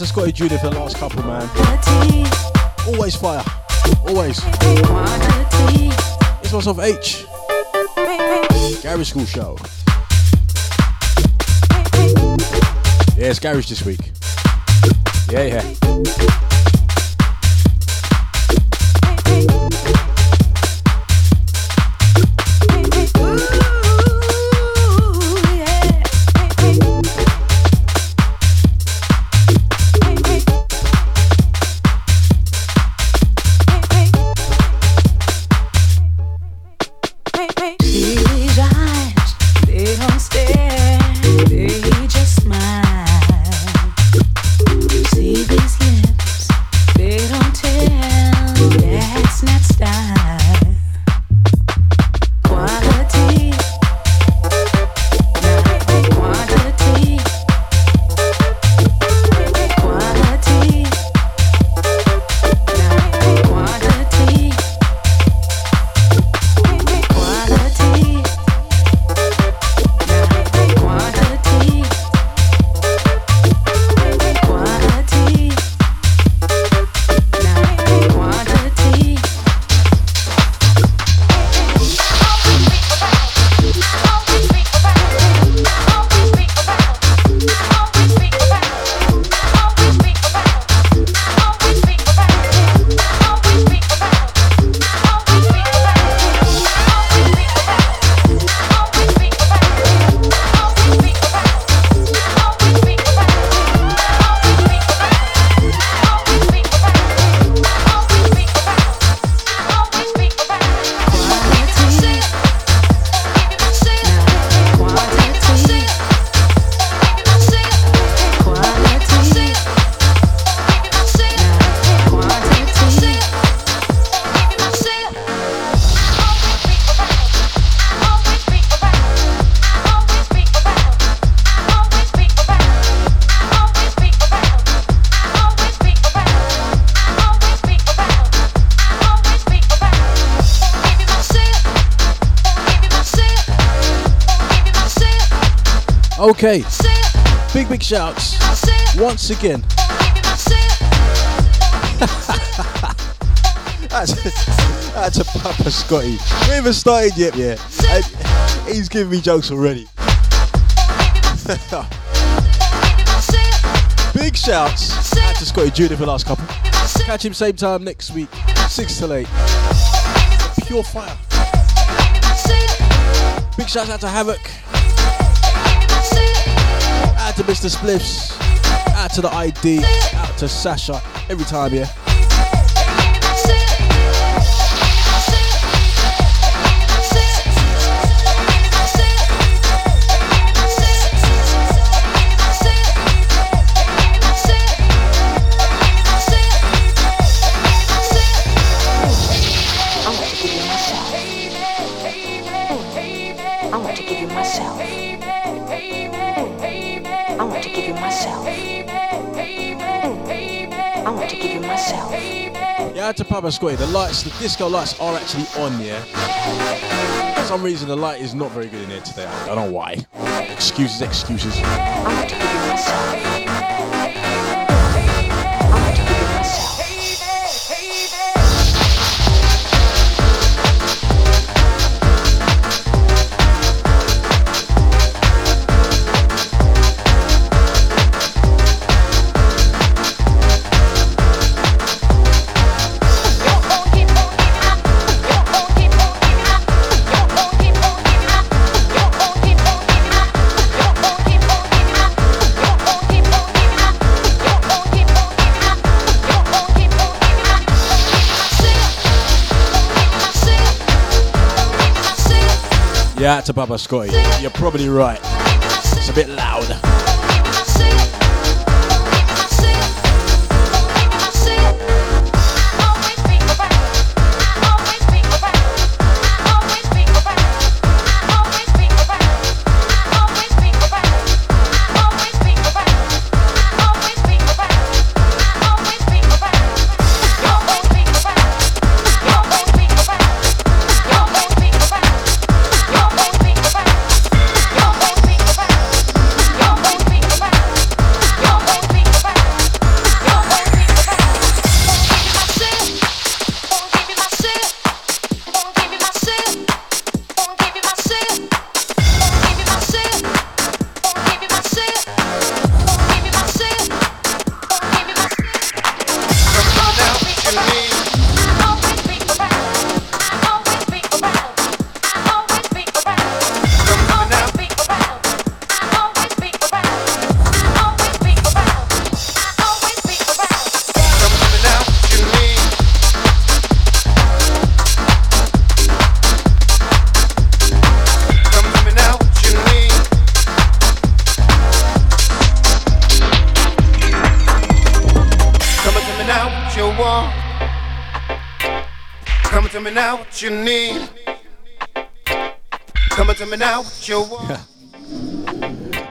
to Scotty Junior for the last couple, man. Always fire. Always. It's myself, H. Garage Skool Show. Yeah, it's Garage this week. Yeah, yeah. Okay. Big, big shouts. Once again. that's, that's a Papa Scotty. We haven't started yet. And he's giving me jokes already. big shouts out to Scotty Junior for the last couple. Catch him same time next week, 6 till 8. Pure fire. Big shouts out to Havoc Mr. Spliffs, out to the ID, out to Sasha, every time, yeah. The lights, the disco lights are actually on, yeah. For some reason, the light is not very good in here today. I don't know why. Excuses, excuses. Yeah, to Baba Scotty. You're probably right.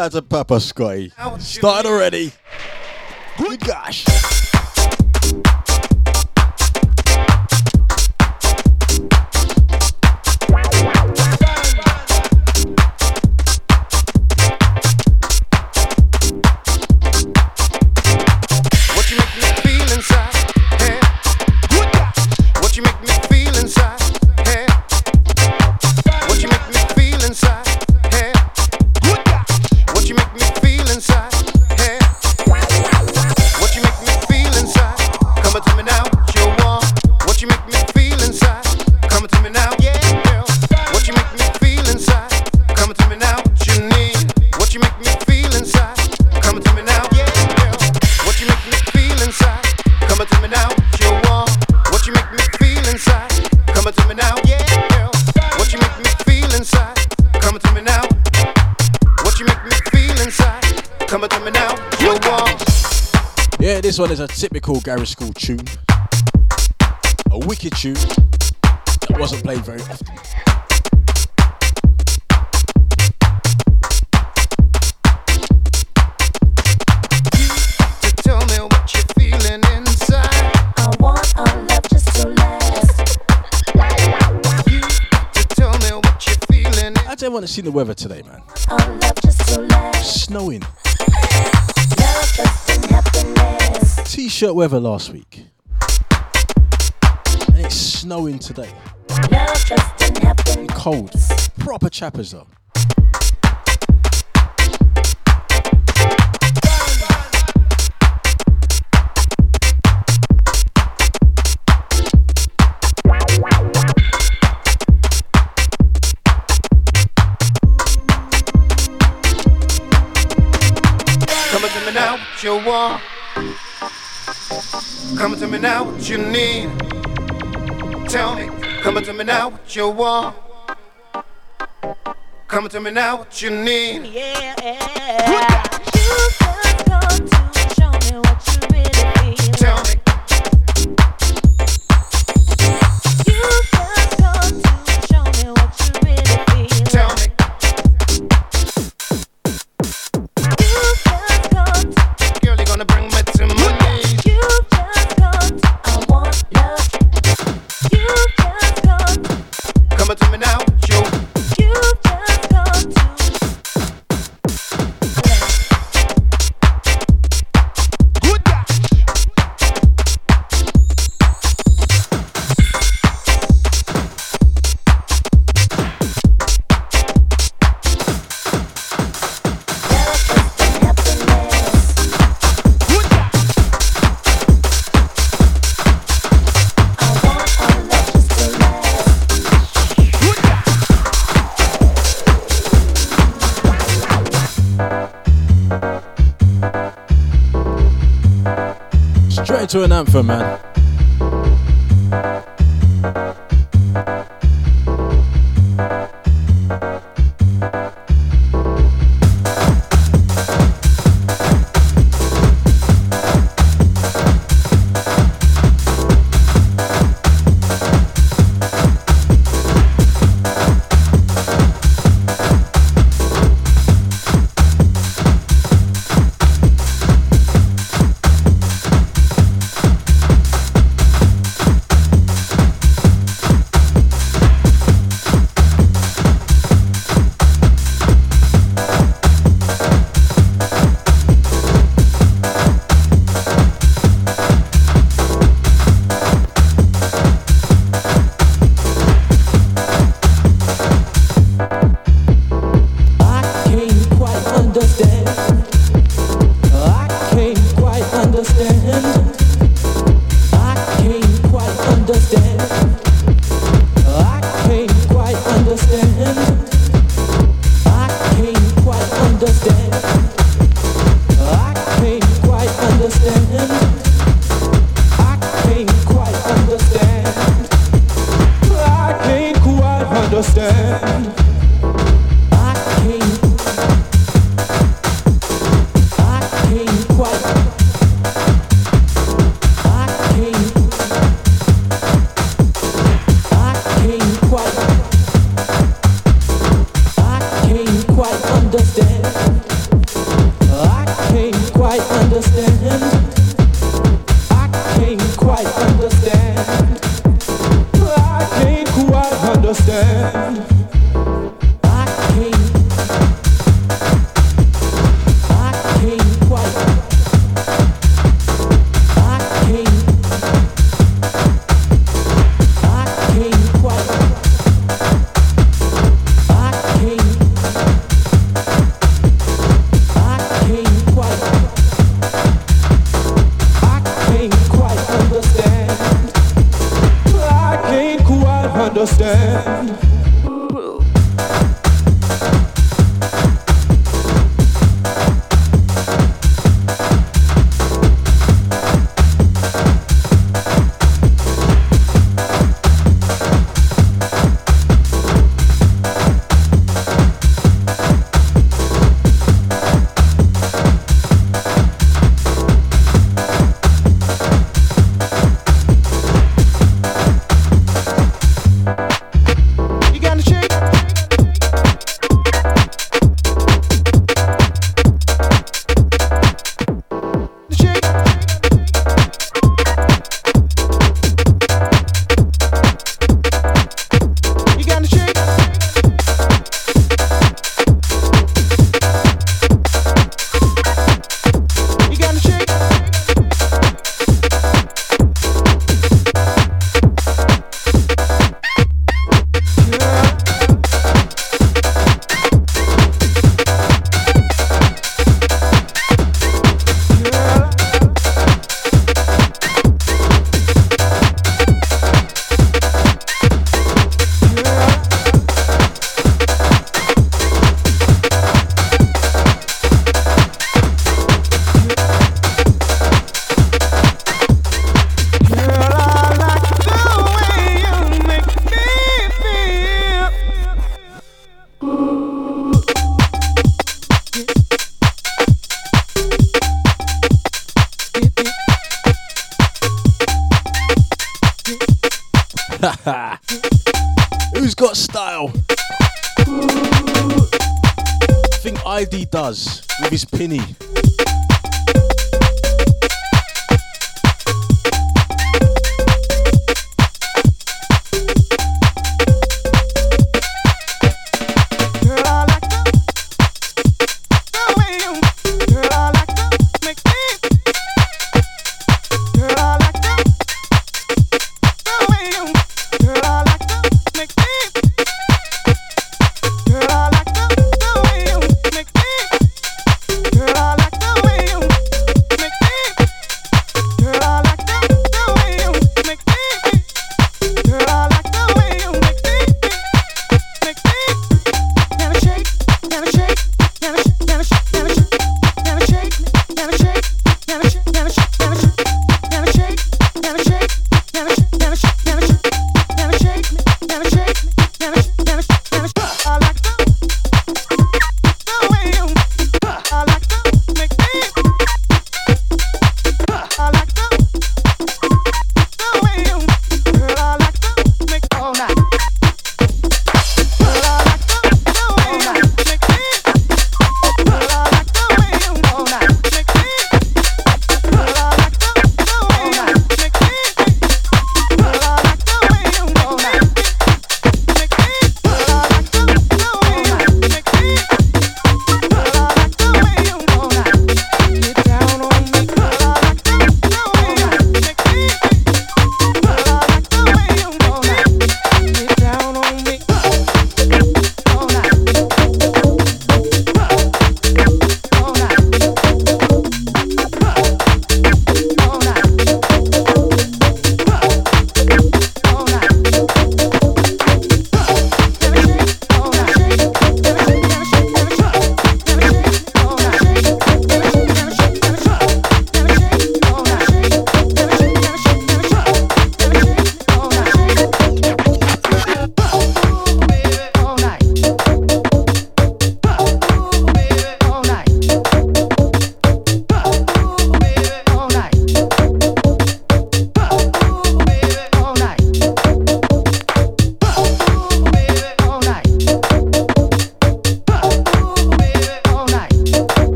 That's a Papa Scotty. Started already. Good gosh. One is a typical garage skool tune. A wicked tune that wasn't played very often. I don't want to see the weather today, man. Snowing t-shirt weather last week. And it's snowing today. Cold. Proper chappers though. You want? Come to me now, what you need. Tell me, come to me now, what you want. Come to me now, what you need. Yeah. To an anthem, man.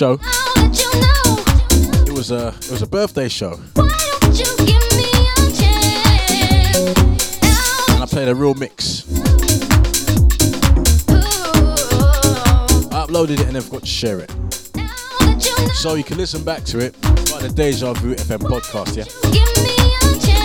Show, it was a it was a birthday show, and I played a real mix. I uploaded it and then forgot to share it, so you can listen back to it by the Deja Vu FM podcast. Yeah.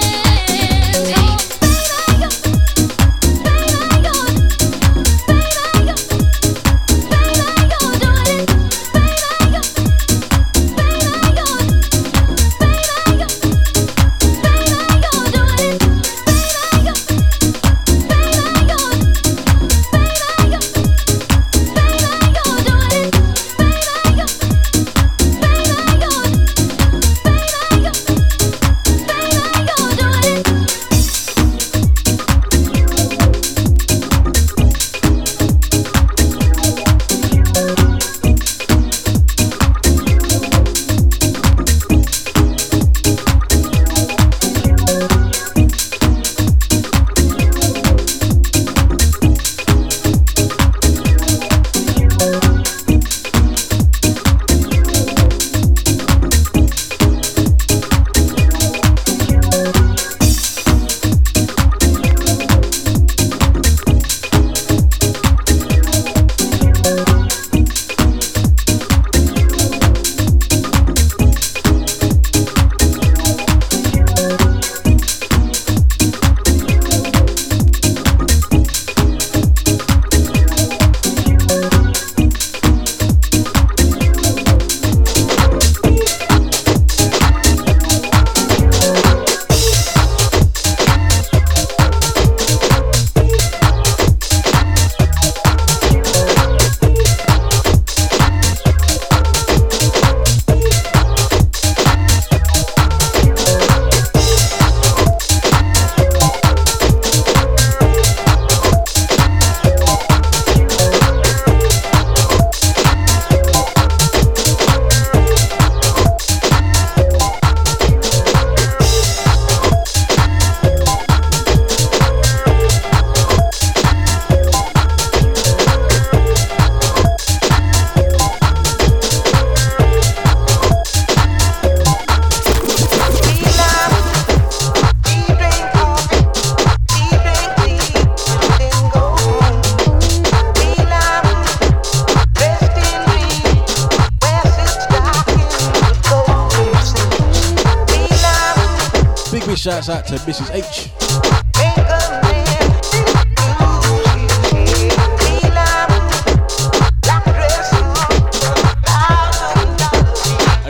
Mrs. H.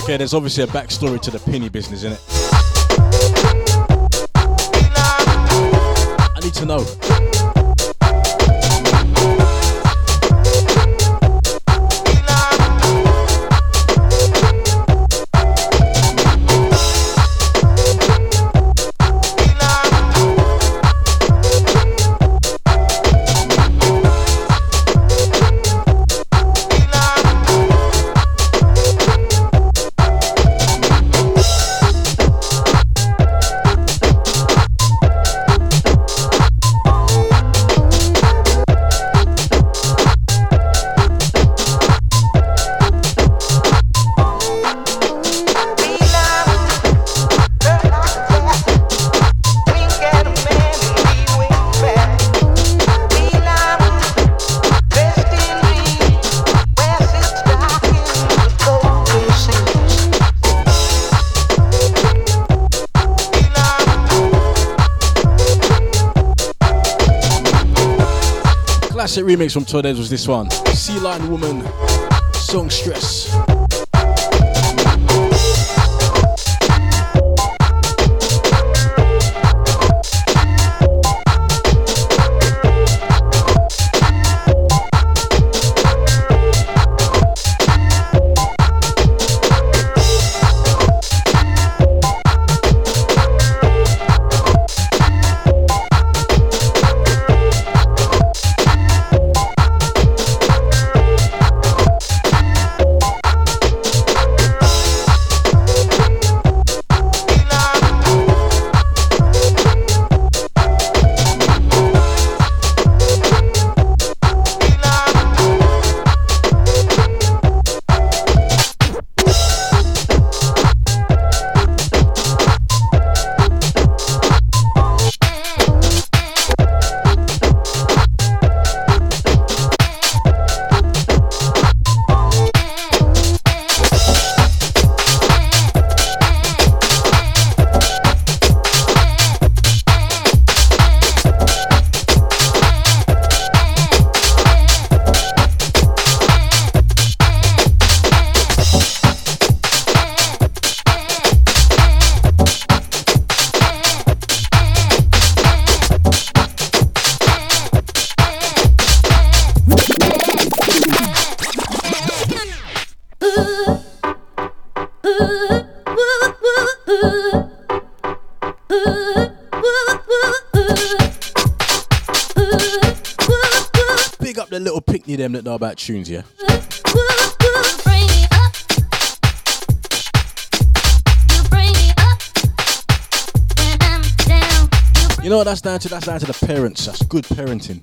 Okay, there's obviously a backstory to the penny business, in it. I need to know. Remix from Tornez was this one. Sea Lion Woman, Songstress. Know about tunes, yeah? You know what that's down to? That's down to the parents. That's good parenting.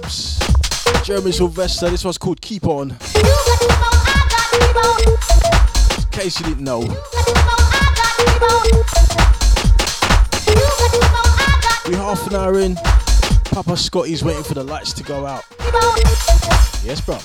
Dubs. Jeremy Sylvester. This one's called Keep On. In case you didn't know. We half an hour in. Papa Scotty's waiting for the lights to go out. Yes, bro.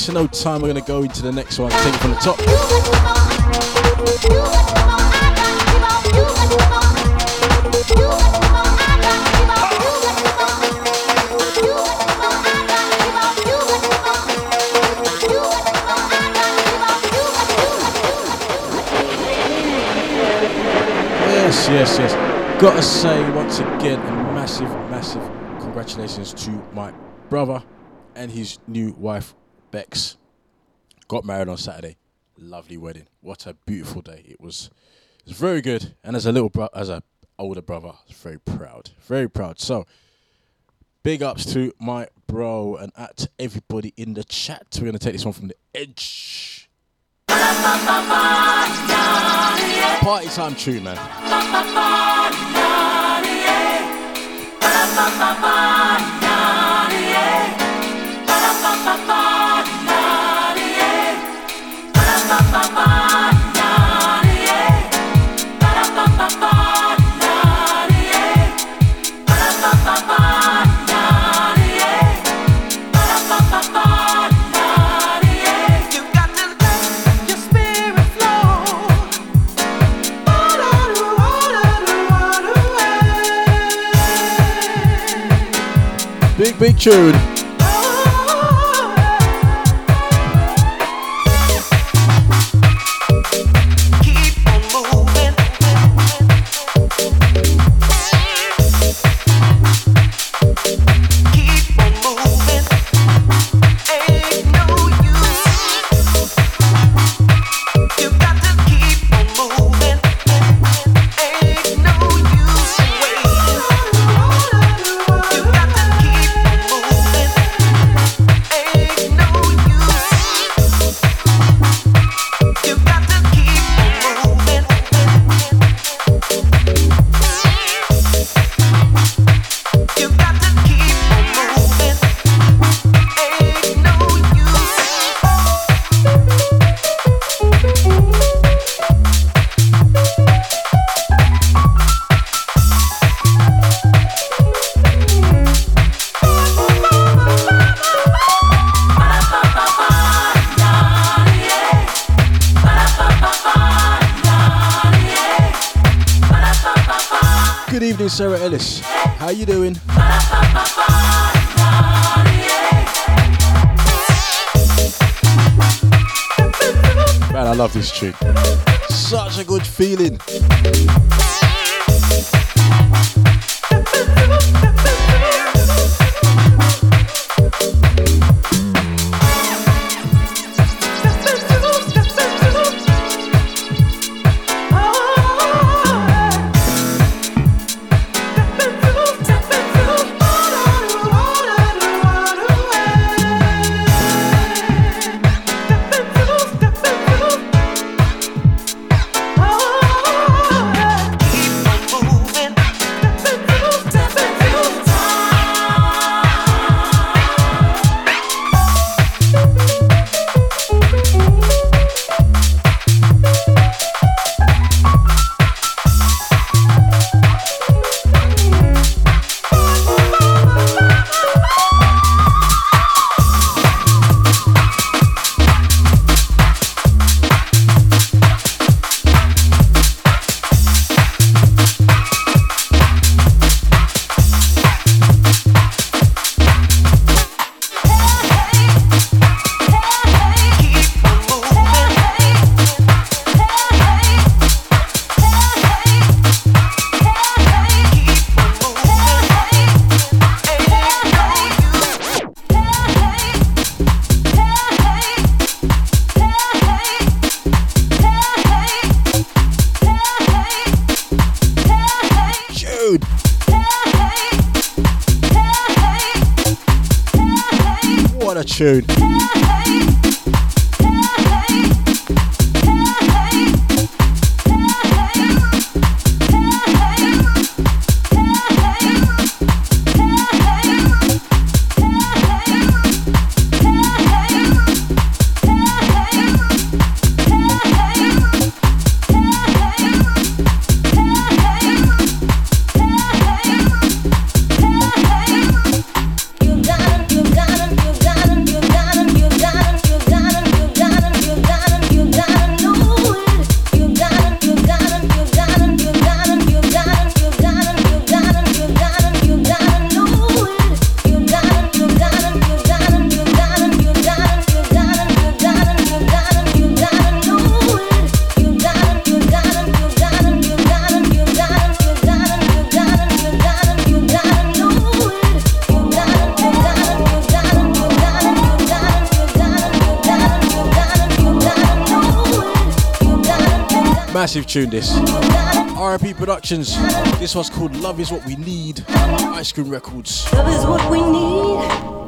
Wasting no time. We're gonna go into the next one. Take it from the top. Yes, yes, yes. Gotta say once again a massive, massive congratulations to my brother and his new wife. Got married on Saturday. Lovely wedding. What a beautiful day. It was it was very good. And as a little bro- as a older brother, I was very proud. Very proud. So big ups to my bro and at everybody in the chat. We're gonna take this one from the edge. Party time tune, man. Big, tune. Massive tune this. RIP Productions. This one's called Love Is What We Need. Ice Cream Records. Love is what we need.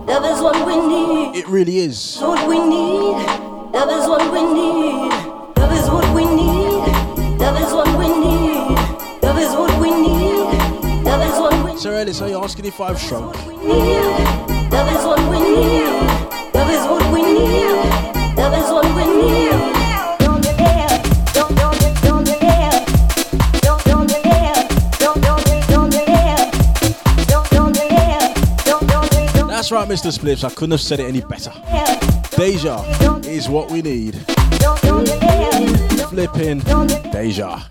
Love is what we need. It really is. What we need. Love is what we need. Love is what we need. Love is what we need. Love is what we need. Love is what we need. Sarah Ellis, are you asking if I've shrunk? Love is what we need. Love is what we need. Love is right, Mr. Spliffs. I couldn't have said it any better. Deja is what we need. Flipping Deja.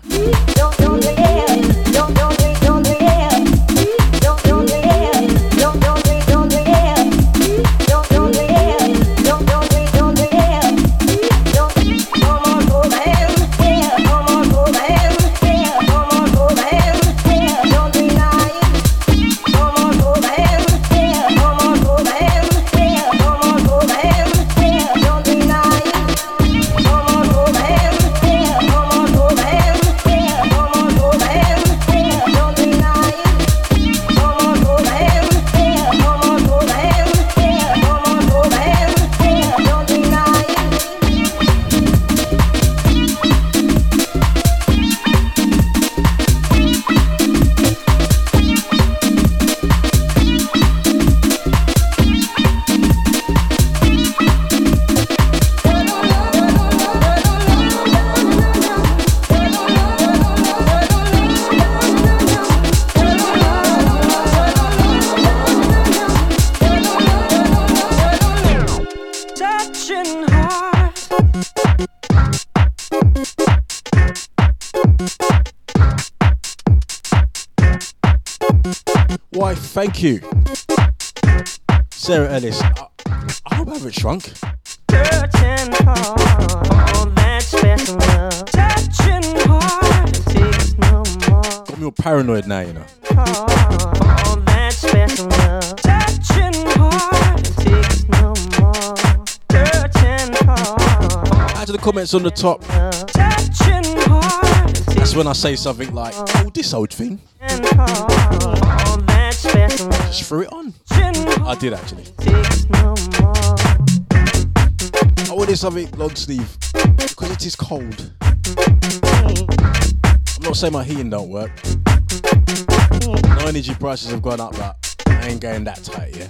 Why. Sarah Ellis. I, I hope I haven't shrunk. Searching. All that special love. Touching heart. Takes no more. Got me all paranoid now, you know. Heart. That special love. Touching heart. Takes no more. Searching heart. Add to the comments on the top. That's when I say something like, oh, this old thing. Just threw it on. I did actually. Takes no more. I wanted something long sleeve because it is cold. I'm not saying my heating don't work. No energy prices have gone up, but I ain't going that tight, yeah.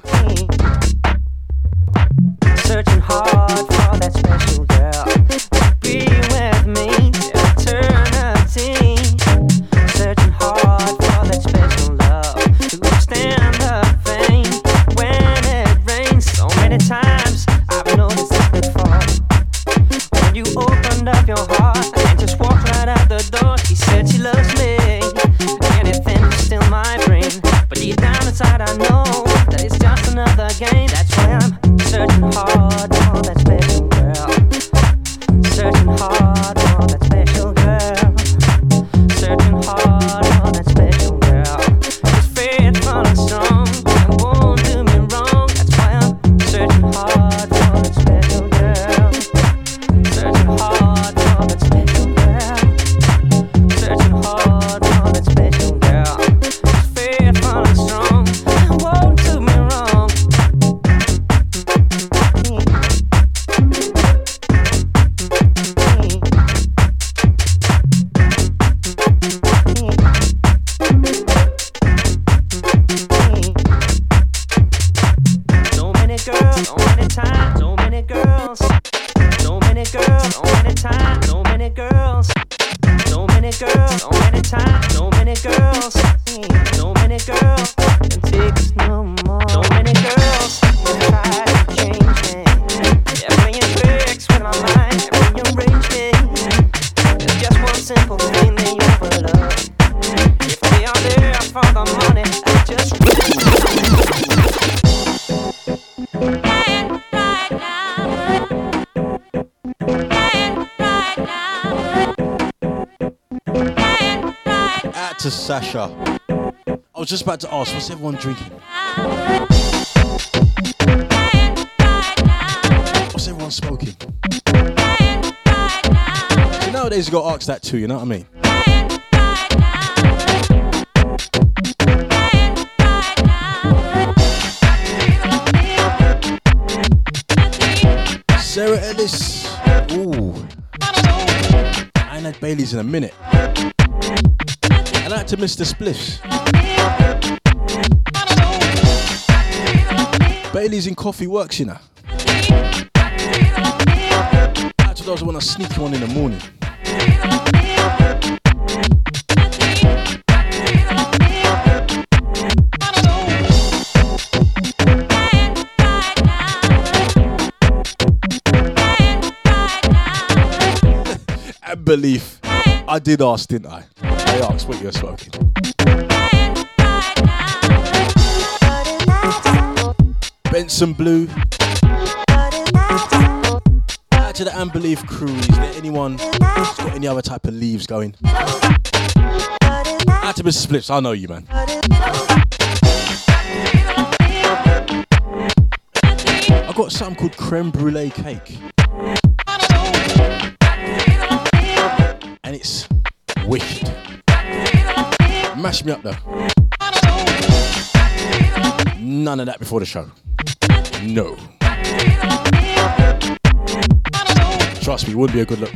back to us. What's everyone drinking? What's everyone smoking? So nowadays you got ask that too. You know what I mean? Sarah Ellis. Ooh. I Bailey's in a minute. And out to Mr. Spliffs. Bailey's in coffee works, you know. I just want I sneak one in the morning. belief. I did ask, didn't I? I asked what you're smoking. Blue. Out to the Amberleaf crew. Is there anyone who's got any other type of leaves going? Out to Mr. Spliffs. I know you, man. I got something called creme brulee cake. And it's wicked. Mash me up though. None of that before the show. No. Trust me, it would be a good look.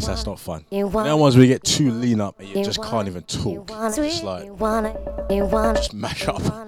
this, that's not fun. No, once we get too lean up, and you just can't even talk. It's like, just mash up.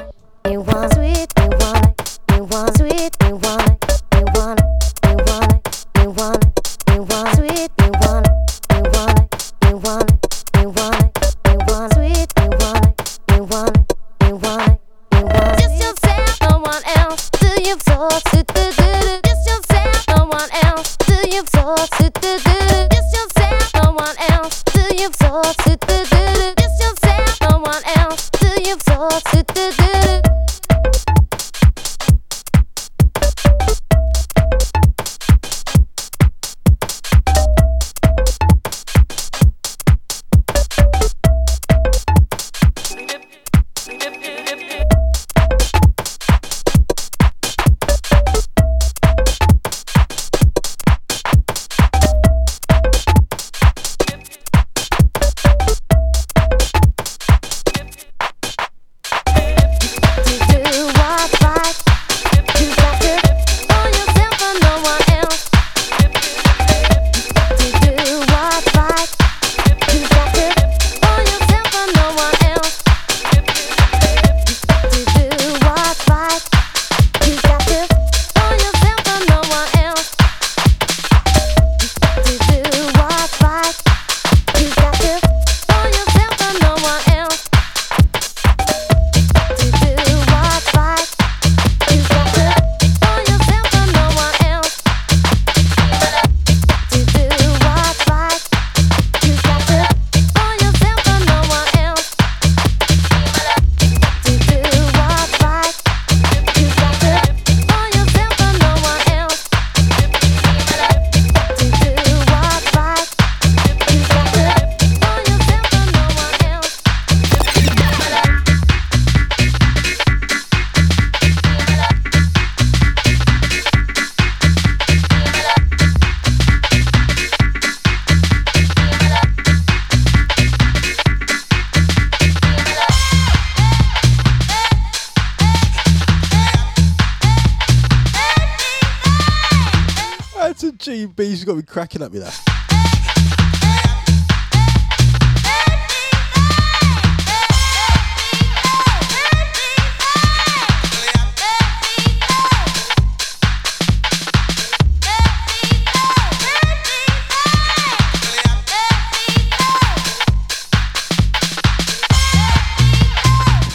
Me cracking that.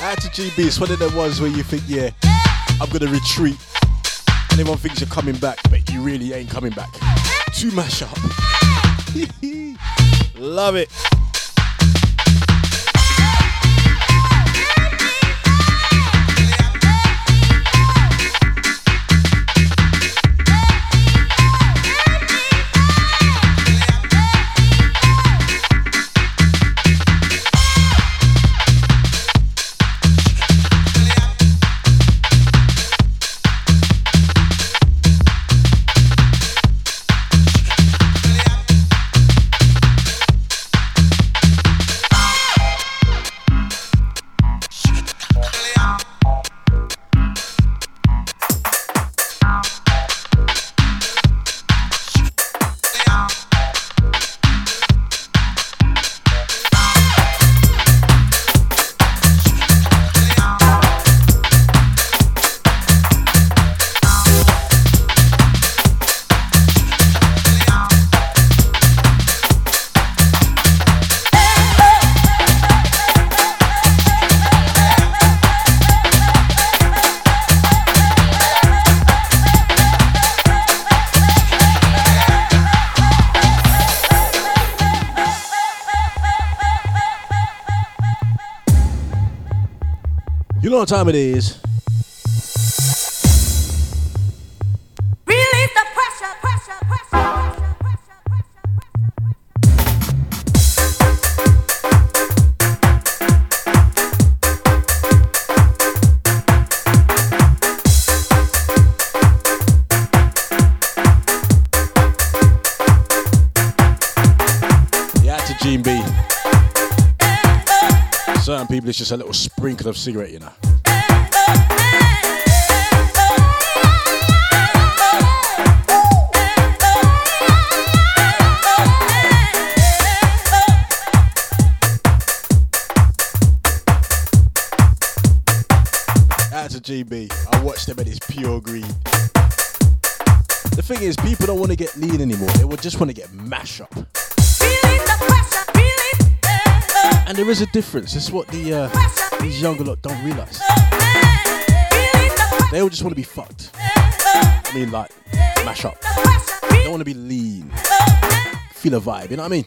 Out to GB. It's one of them ones where you think, yeah, I'm gonna retreat, and everyone thinks you're coming back, but you really ain't coming back. To mash up. Love it. Know what time it is? Release the pressure, pressure, pressure, pressure, pressure, pressure. Yeah, to Gene Certain people, it's just a little sprinkle of cigarette, you know. GB. I watched them and it's pure greed. The thing is, people don't want to get lean anymore. They would just want to get mash up. Release the pressure, release, uh, And there is a difference. It's what the uh, these younger lot don't realize. release the pressure, They all just want to be fucked. I mean, like mash up. They don't want to be lean. Feel a vibe. You know what I mean?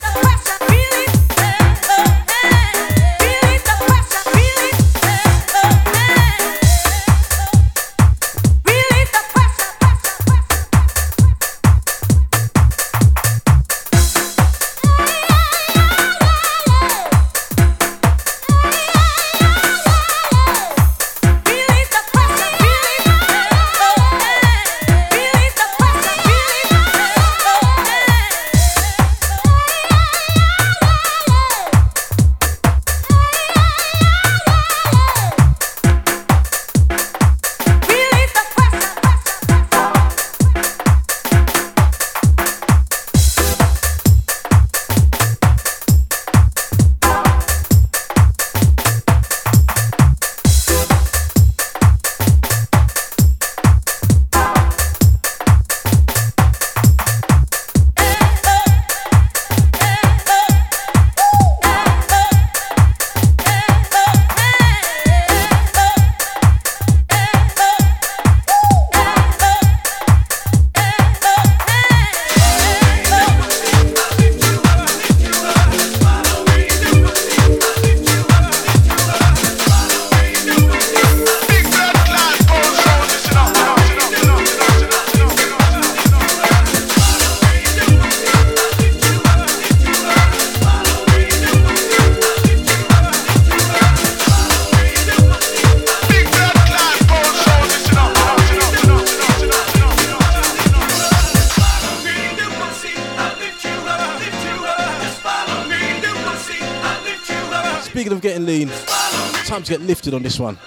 lifted on this one.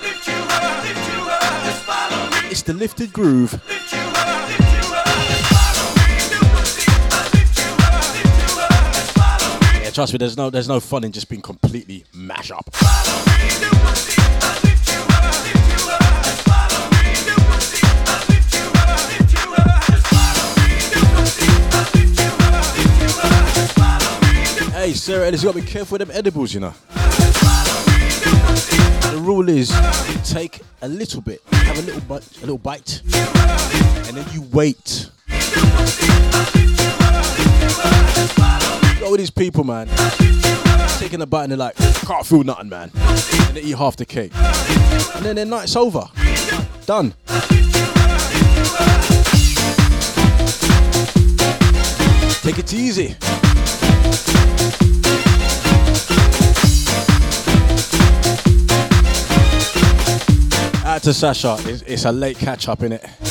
It's the lifted groove. Yeah, trust me, there's no there's no fun in just being completely mash up. Hey, Sarah, Ellis, you gotta be careful with them edibles, you know. The rule is you take a little bit, have a little bite, a little bite, and then you wait. Go with these people, man. Taking a bite and they're like, can't feel nothing, man. And they eat half the cake. And then their night's over. Done. Take it easy. Out to Sasha. It's, it's a late catch up, innit? Out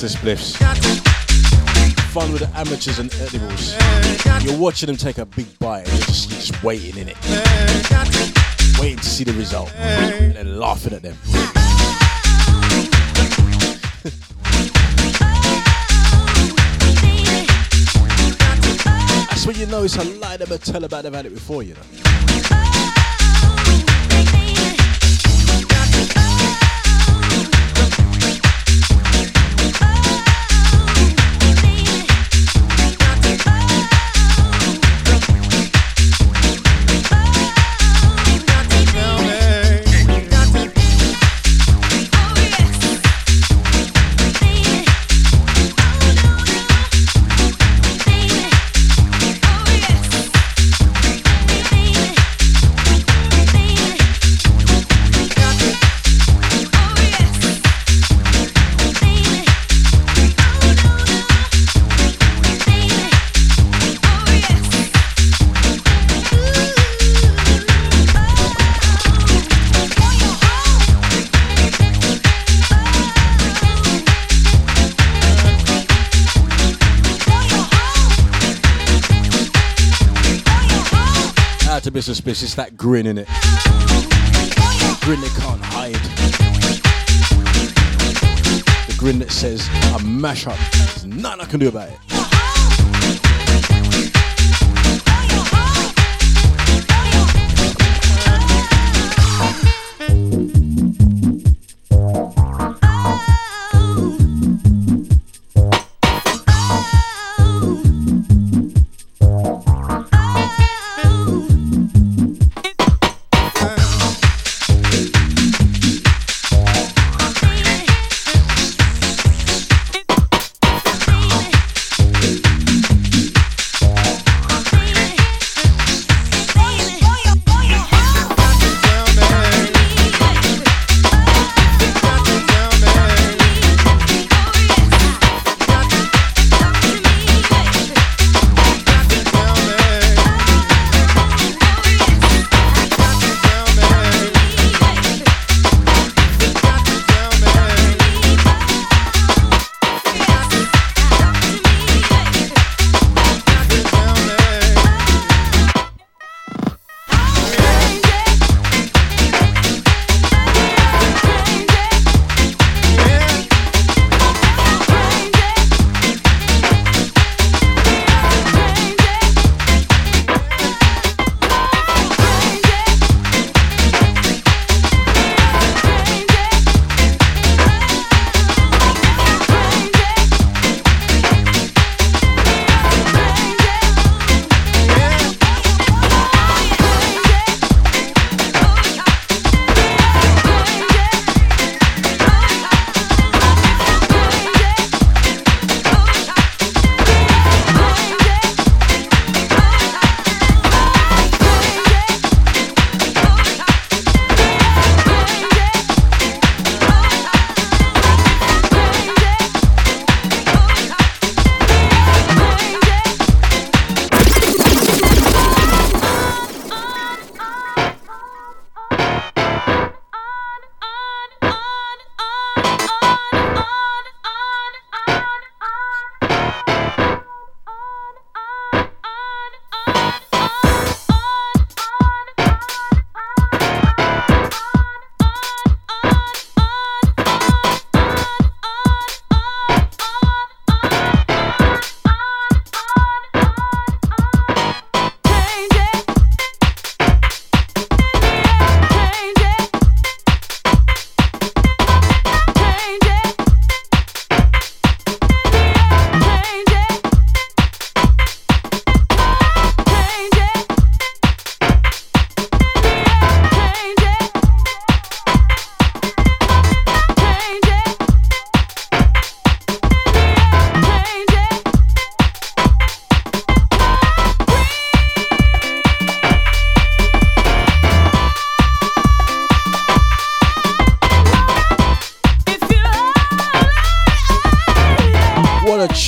Mr. Spliffs. Fun with the amateurs and edibles. You're watching them take a big bite and you're just, you're just waiting in it. Waiting to see the result. And then laughing at them. That's when you it's a lie never tell about they've had it before, you know. It's that grin in it. Grin that can't hide. The grin that says, I mash up. There's nothing I can do about it.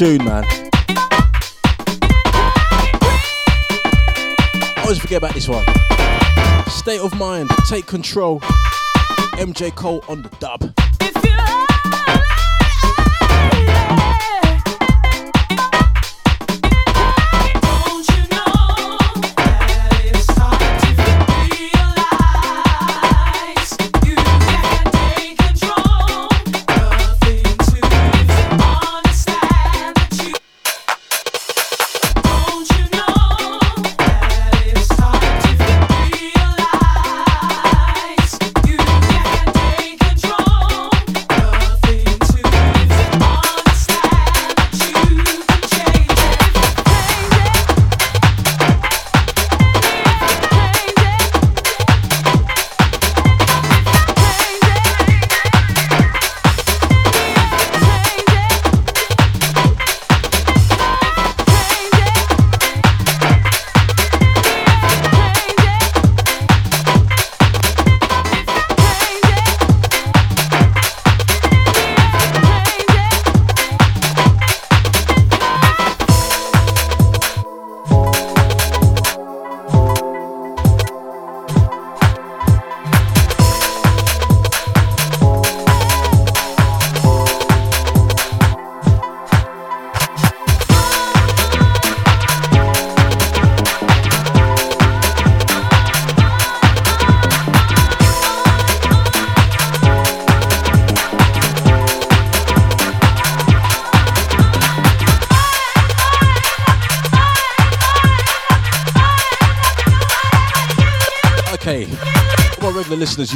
Tune, man. Always forget about this one. State of mind, take control. MJ Cole on the dub.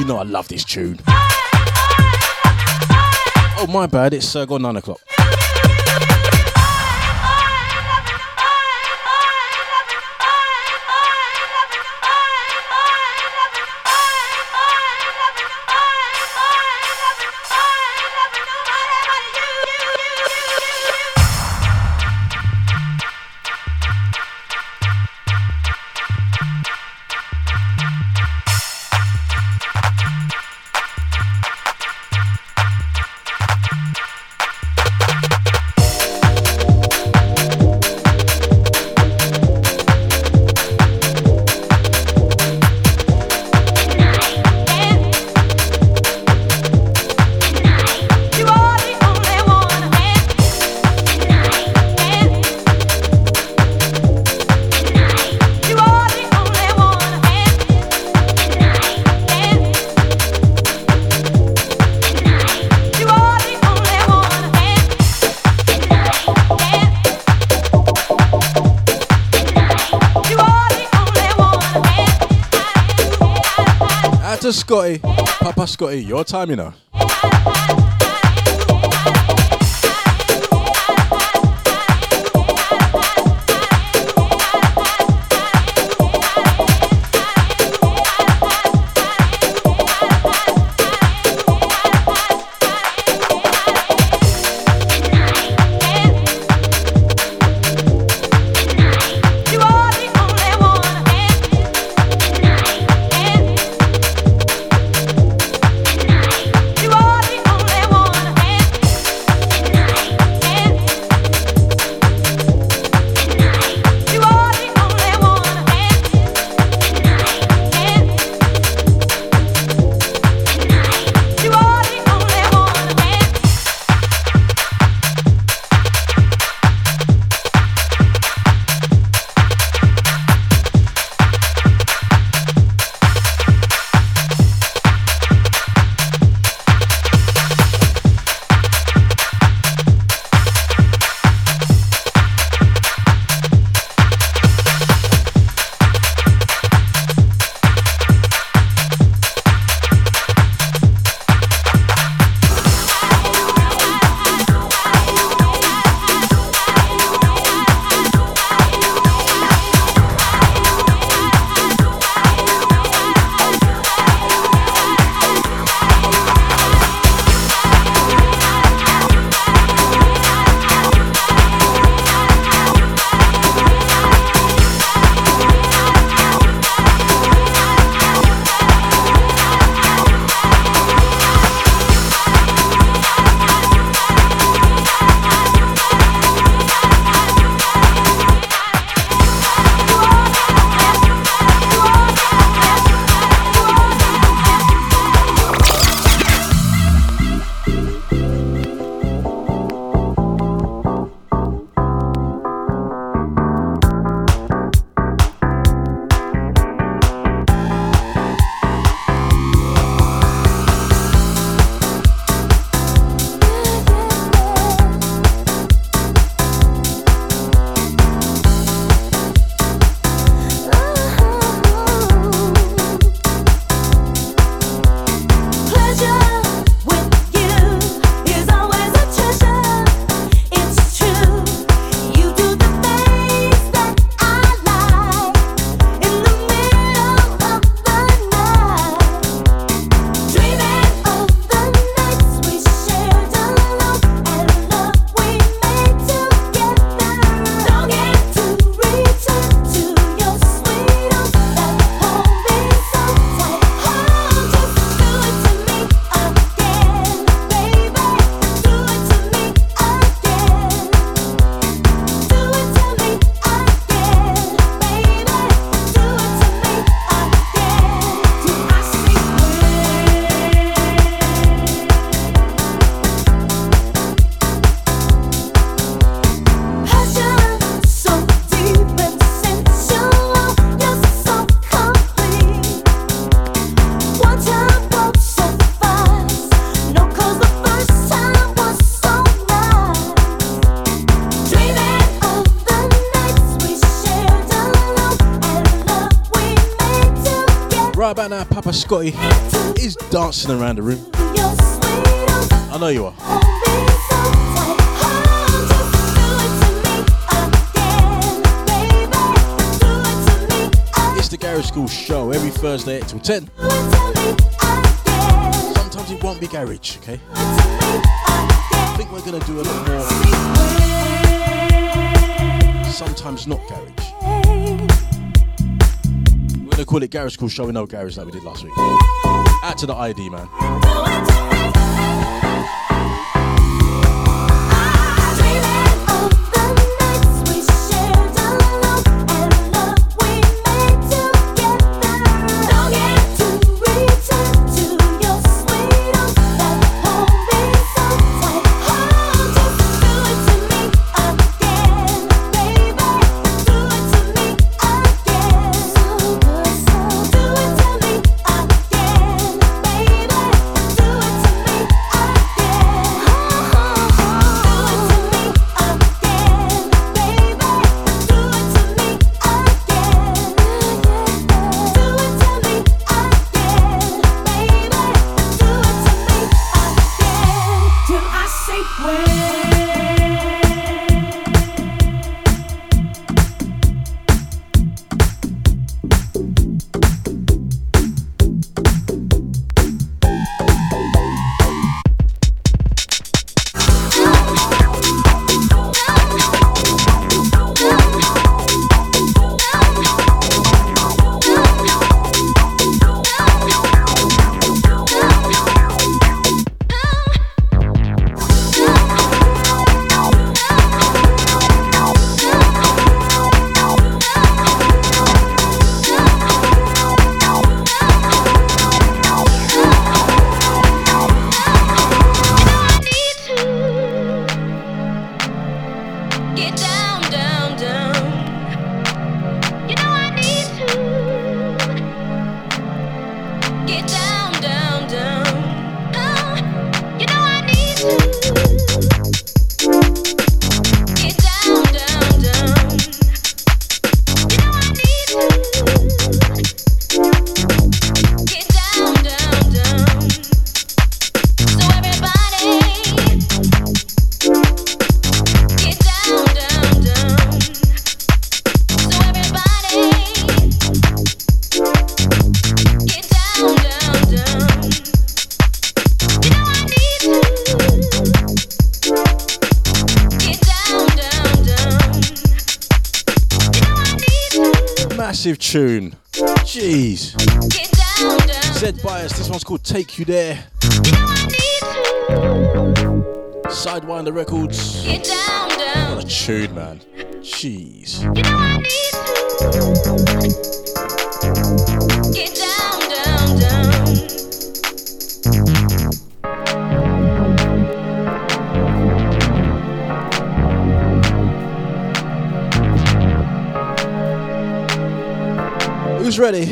Know I love this tune. Oh, my bad, it's uh, gone nine o'clock. Scotty, Papa Scotty, your time, you know. About now, Papa Scotty is dancing around the room. I know you are. The Garage Skool show every Thursday 8 till 10. Sometimes it won't be garage, okay? I think we're gonna do a lot more. Sometimes not garage. Call it Garage Skool show with no garage like we did last week. Add to the ID man. Take You There. Sidewinder Records. Get down, down. What a tune, man. Jeez. You know. Get down, down, down. Who's ready?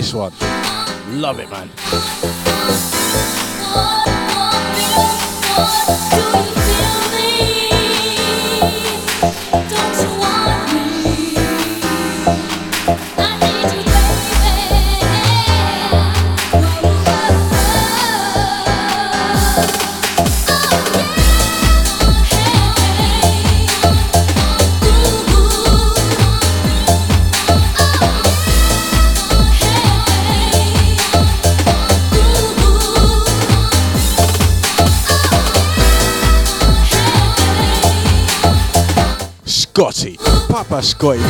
This one. Love it, man. Scotty. Papa Scotty.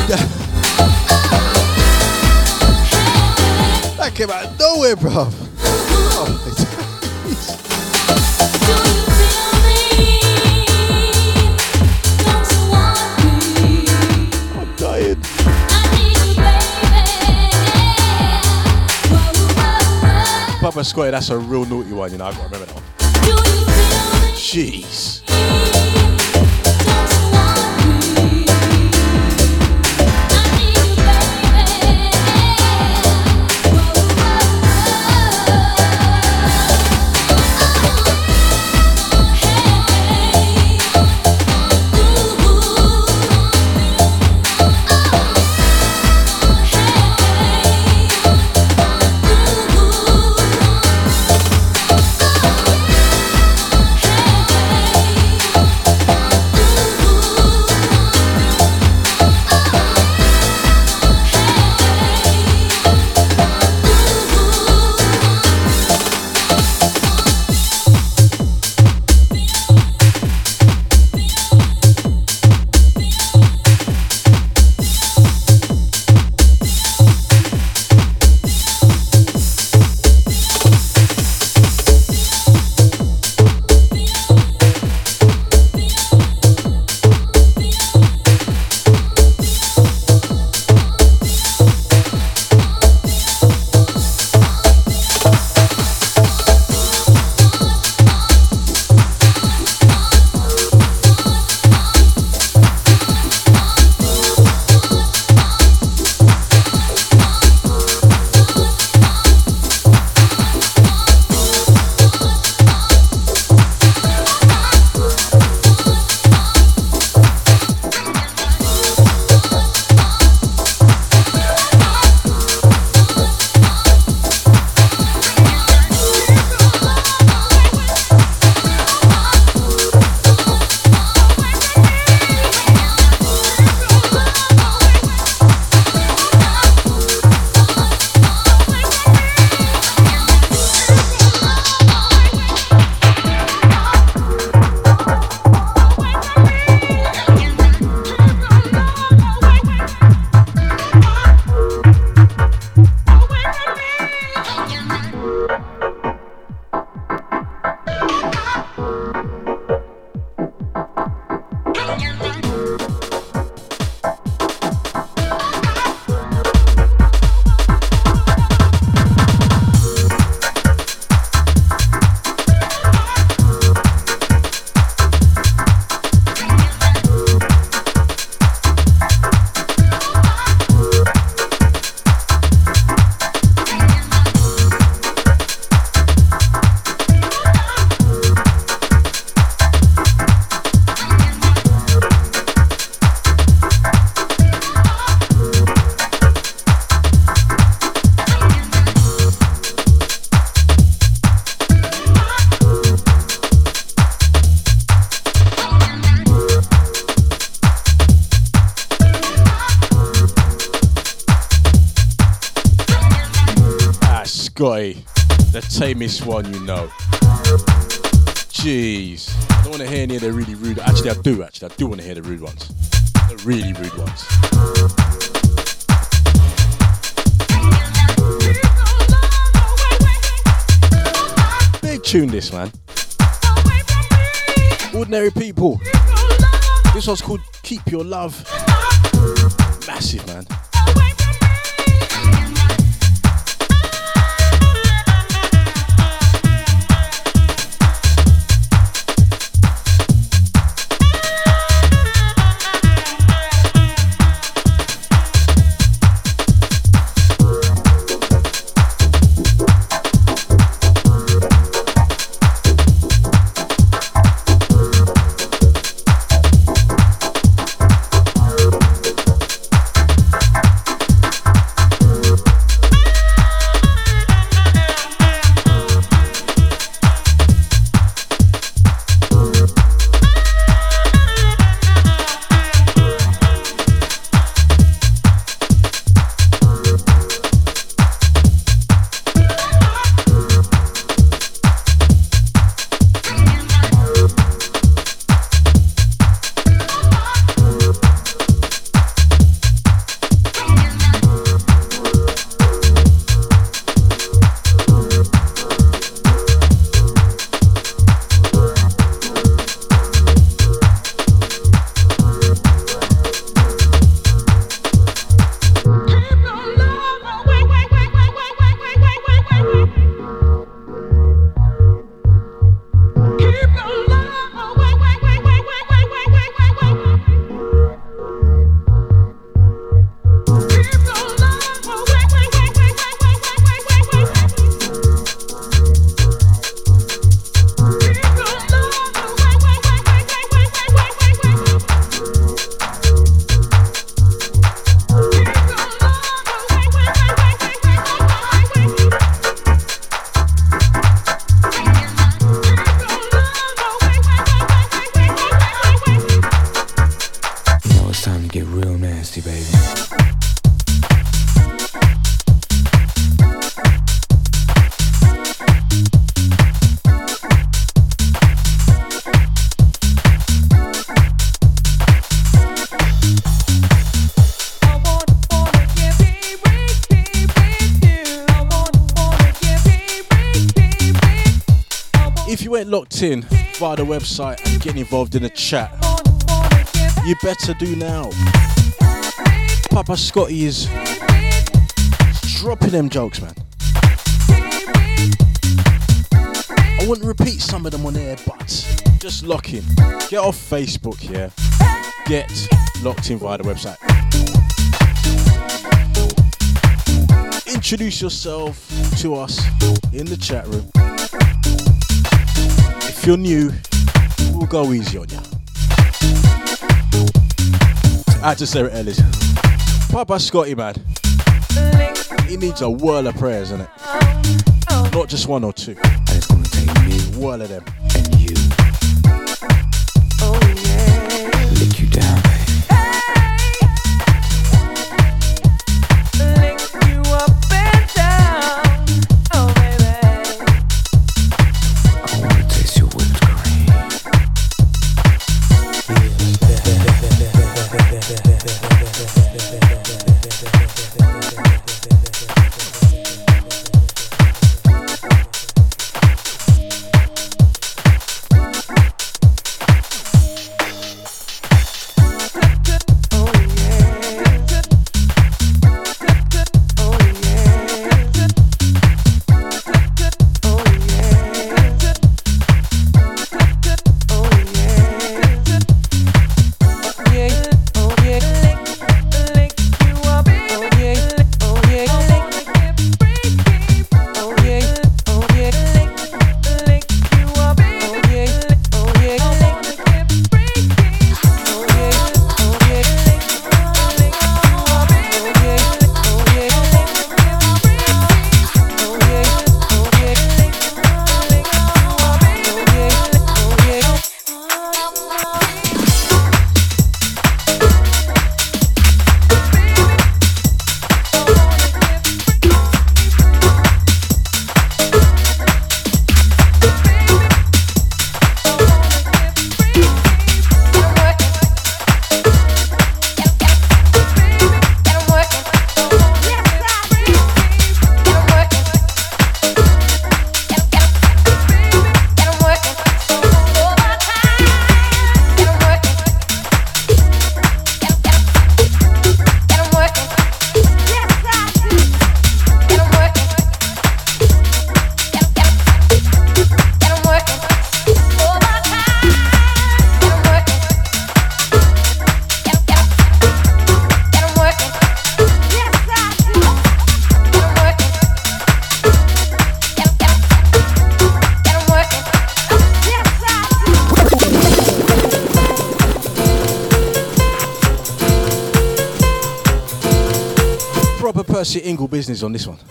that came out of nowhere, bruv. Oh, I'm dying. Papa Scotty, that's a real naughty one, you know. I've got to remember that one. Jeez. Tamest one you know. Jeez. I don't want to hear any of the really rude. Actually, I do, actually. I do want to hear the rude ones. The really rude ones. Tune, this, man. Ordinary people. This one's called Keep Your Love. Massive, man. In via the website and getting involved in the chat, you better do now. Papa Scotty is dropping them jokes, man. I wouldn't repeat some of them on air, but just lock in. Get off Facebook here. Get locked in via the website. Introduce yourself to us in the chat room. If you're new, we'll go easy on you. Out to Sarah Ellis. Papa Scotty, man. He needs a whirl of prayers, innit? Not just one or two. Me Whirl of them. Business on this one.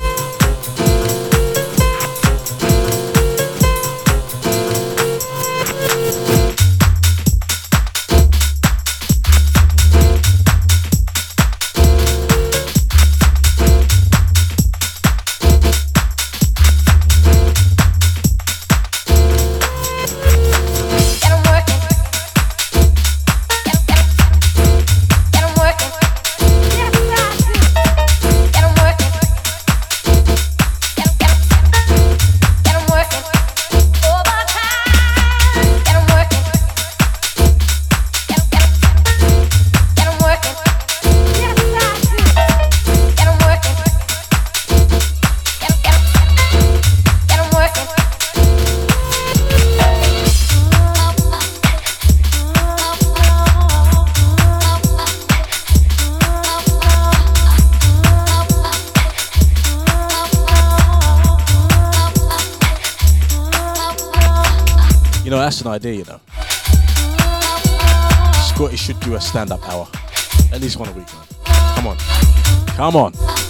An idea, you know. Scotty should do a stand up hour. At least one a week, man. Come on. Come on.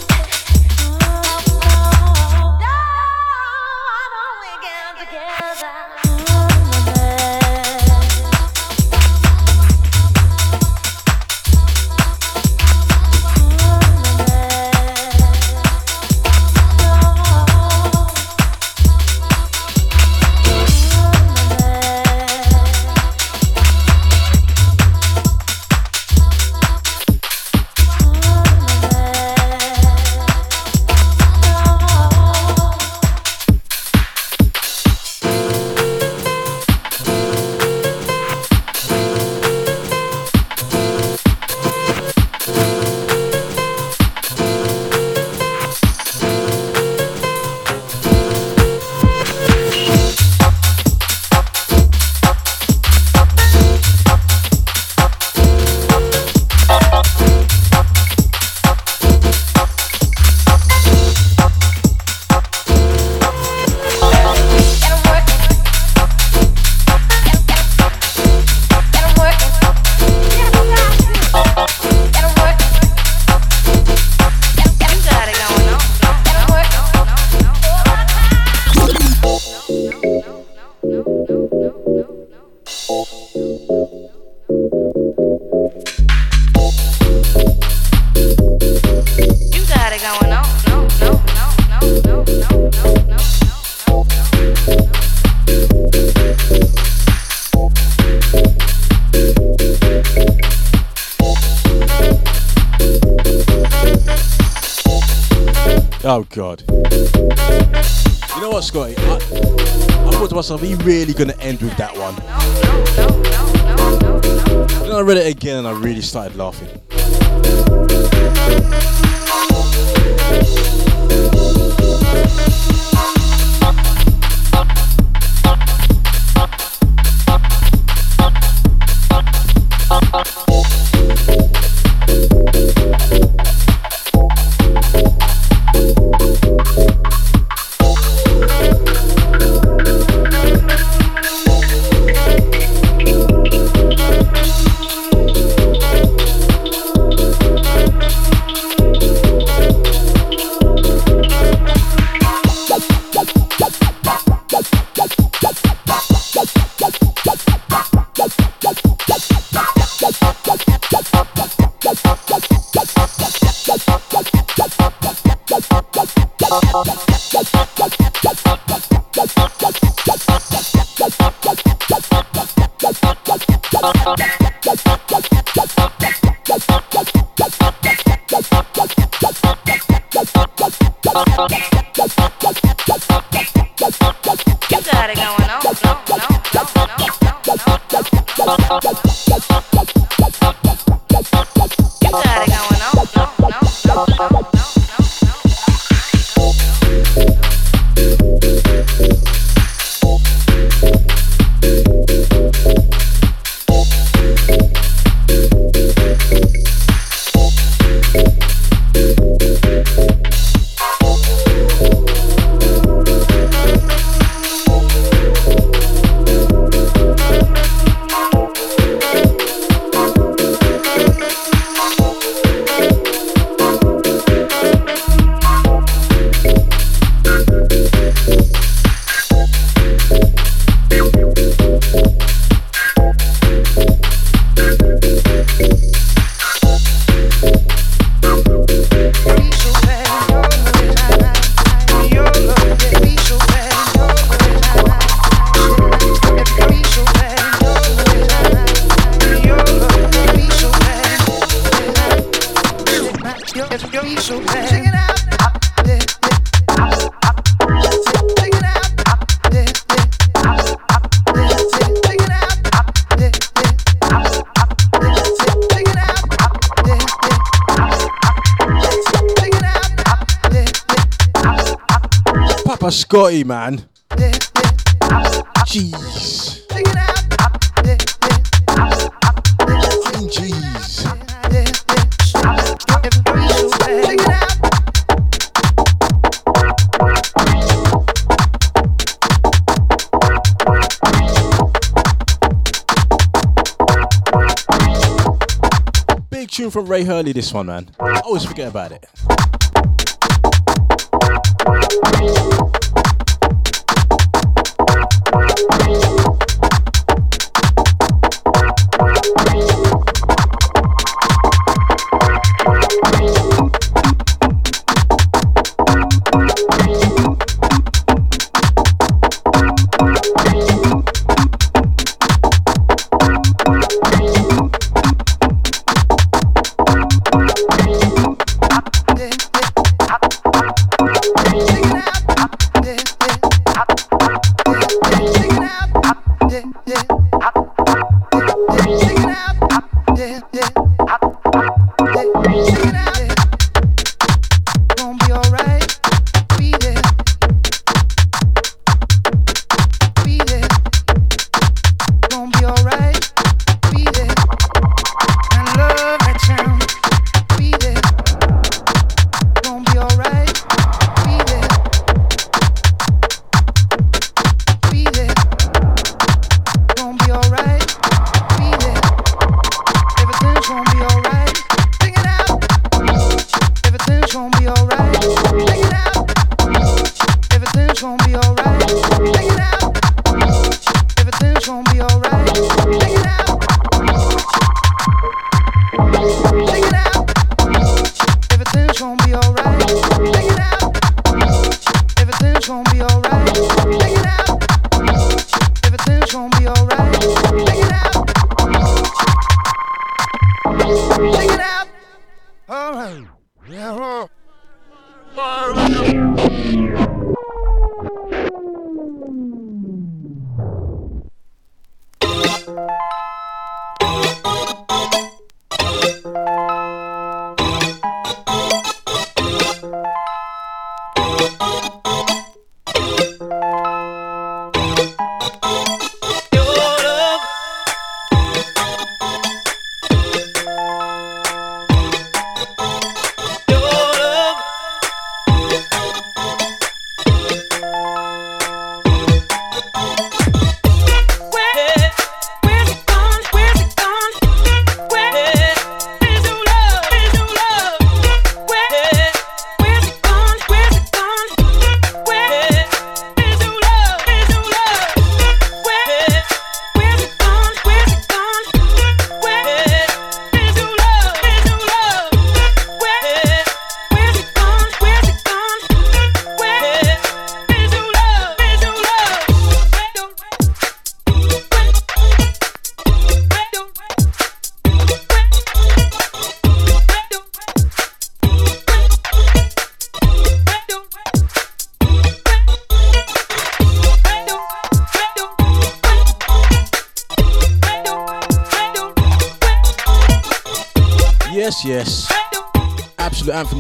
You really gonna end with that one? Then I read it again and I really started laughing. Scotty, man. Jeez. Tune from Ray Hurley, this one, man. I always forget about it.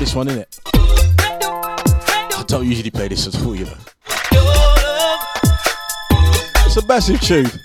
This one, innit? I don't usually play this at all, you know. It's a massive tune.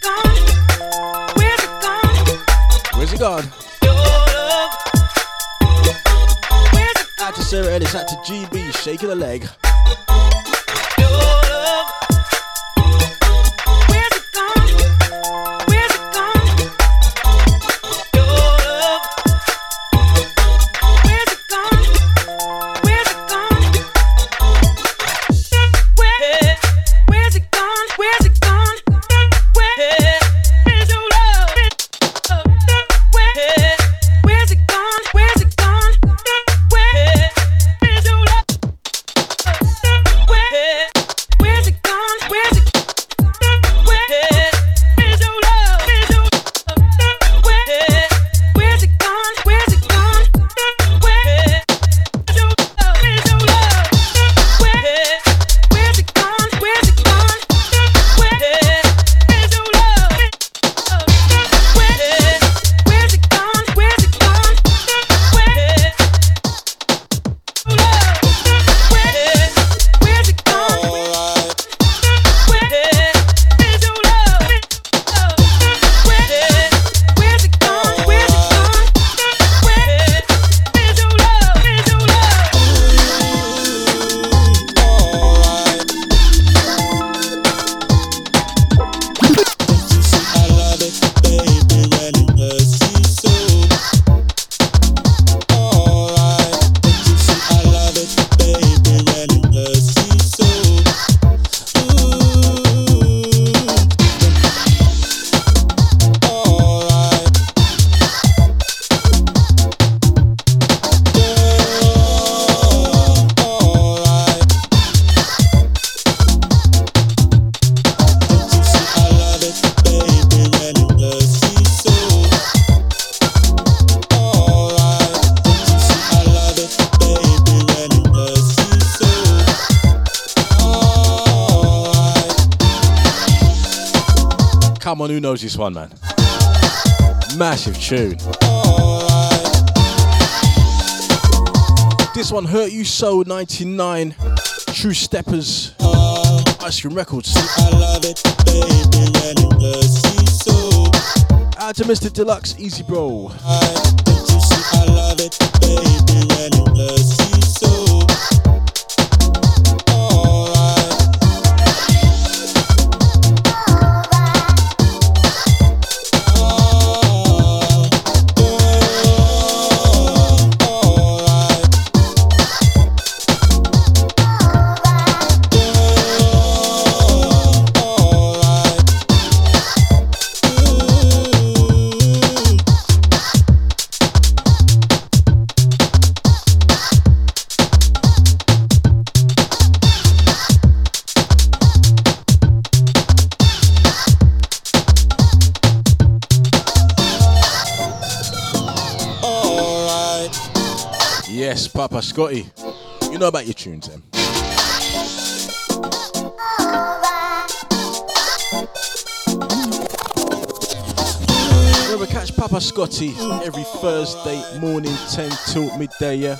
This one, man? Massive tune. This one hurt you so 99. True Steppers. Ice Cream Records. Out to Mr. Deluxe, Easy Bro. Scotty. You know about your tunes, then. Remember, catch Papa Scotty every Thursday morning, 10 till midday, yeah?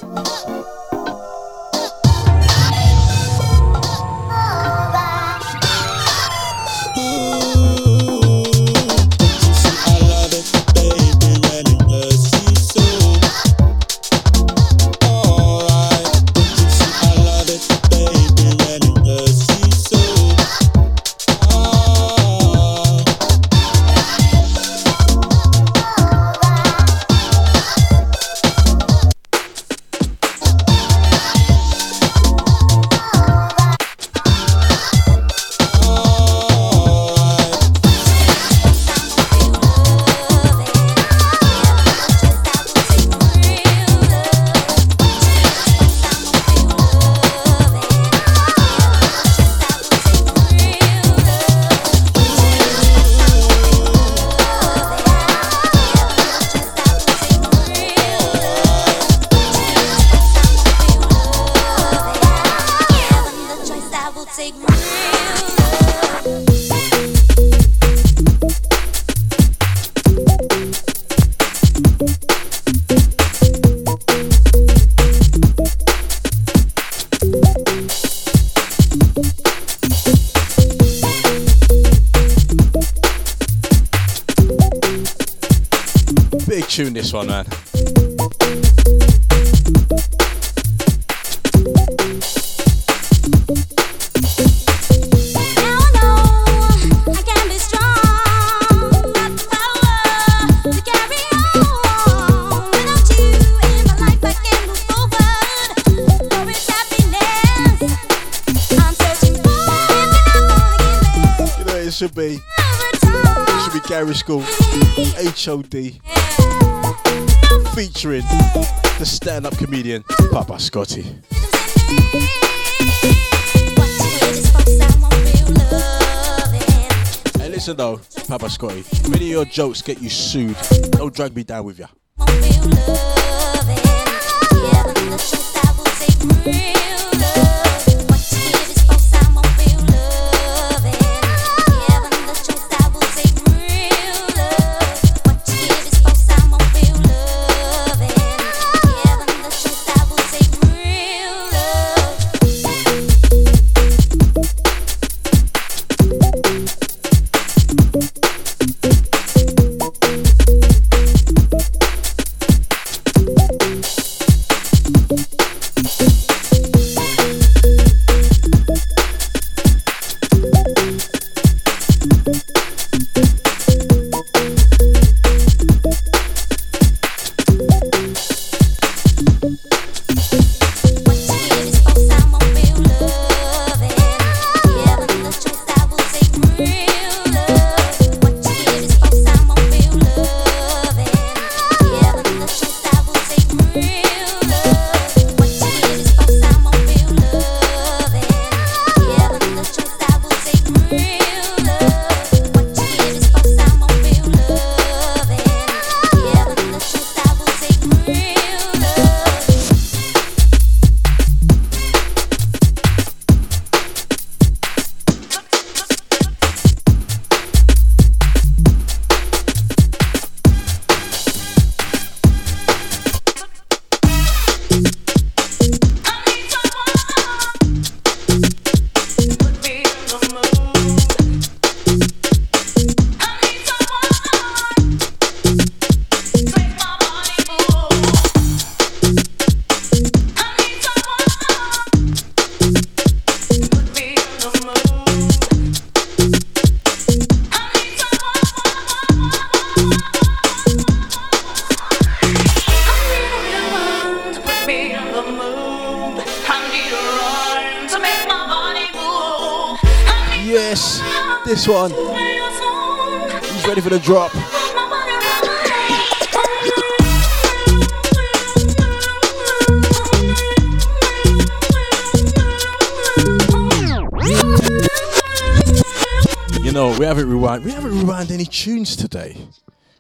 School HOD, featuring the stand up comedian Papa Scotty. Hey, listen though, Papa Scotty, many of your jokes get you sued. Don't drag me down with ya.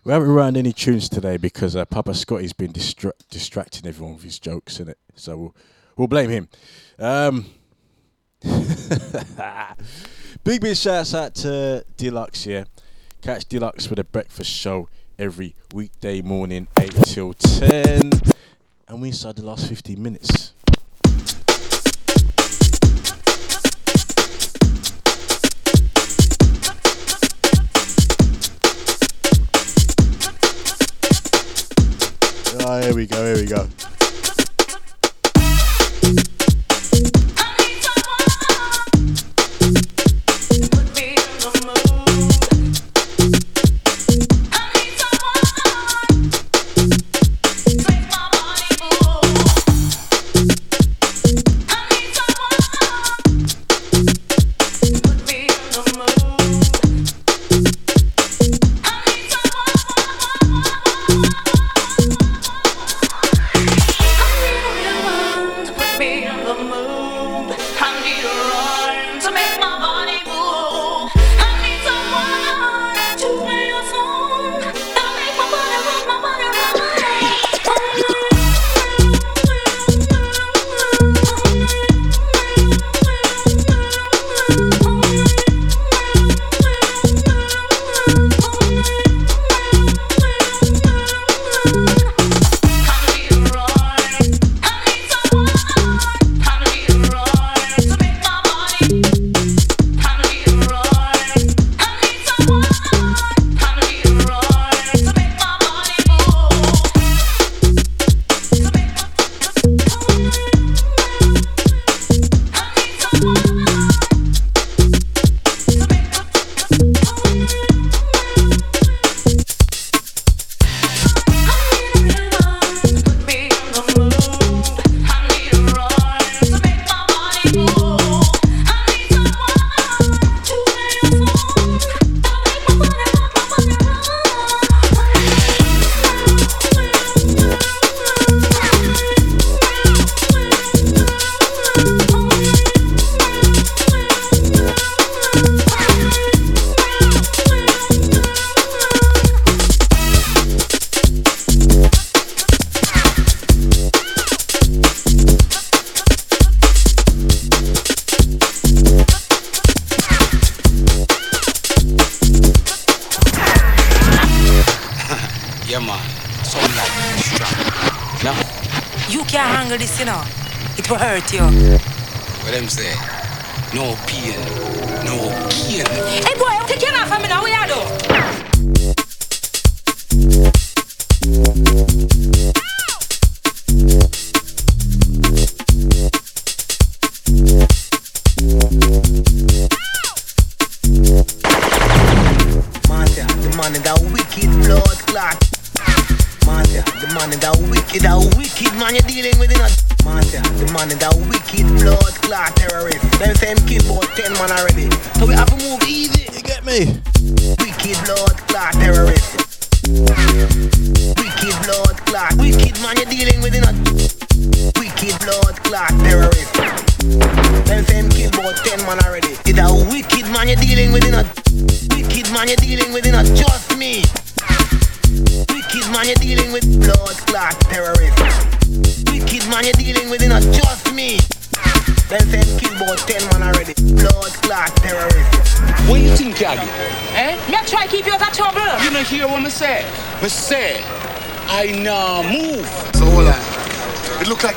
We haven't run any tunes today because uh, Papa Scotty's been distra- distracting everyone with his jokes, in it. So we'll, we'll blame him. Um, big big shouts out to Deluxe here. Catch Deluxe with a breakfast show every weekday morning, eight till ten, and we inside the last fifteen minutes. Oh, here we go, here we go.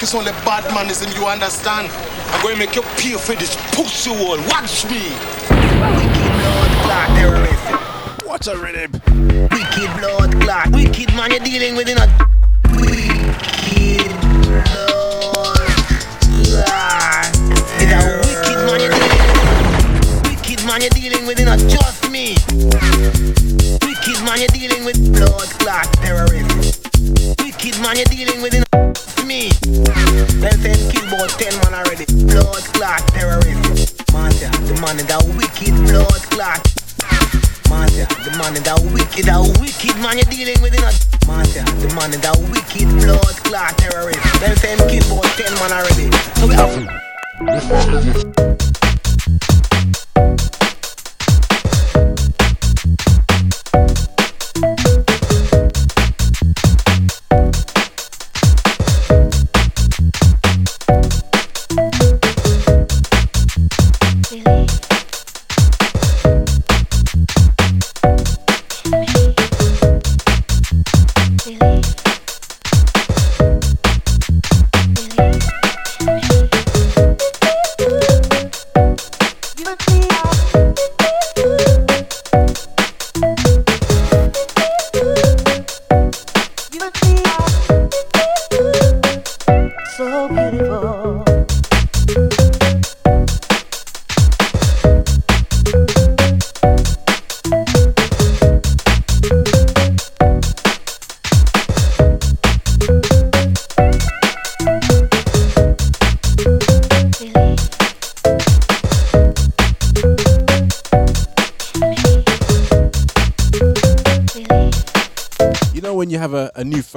it's only bad manism, you understand? I'm going to make you pay for this pussy wall. Watch me. Wicked blood clot terrorist. What's a rhythm. Wicked blood clot. Wicked man you're dealing with in a... Wicked blood clot. It's a wicked man you're dealing with. Wicked man you're dealing with in a... Just me. Wicked man you're dealing with...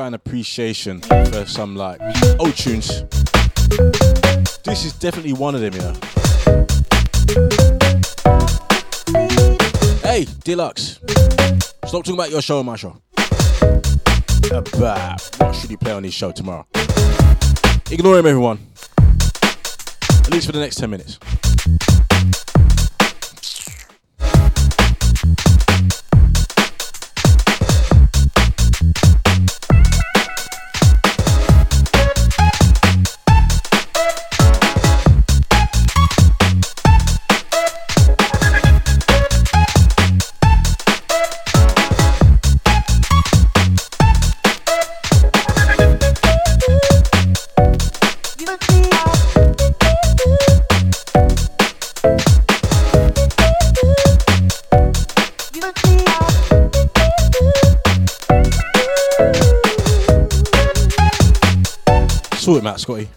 fan appreciation for some like old tunes. This is definitely one of them, you know. Hey, Deluxe. Stop talking about your show on my show. About what should he play on his show tomorrow? Ignore him, everyone. At least for the next 10 minutes. Slow it, Matt Scotty.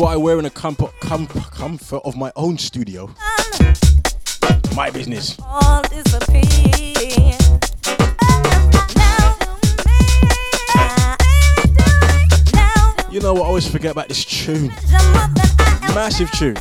What I wear in the comfort, comfort, comfort of my own studio. My business. all. You know what? I always forget about this tune. Massive tune.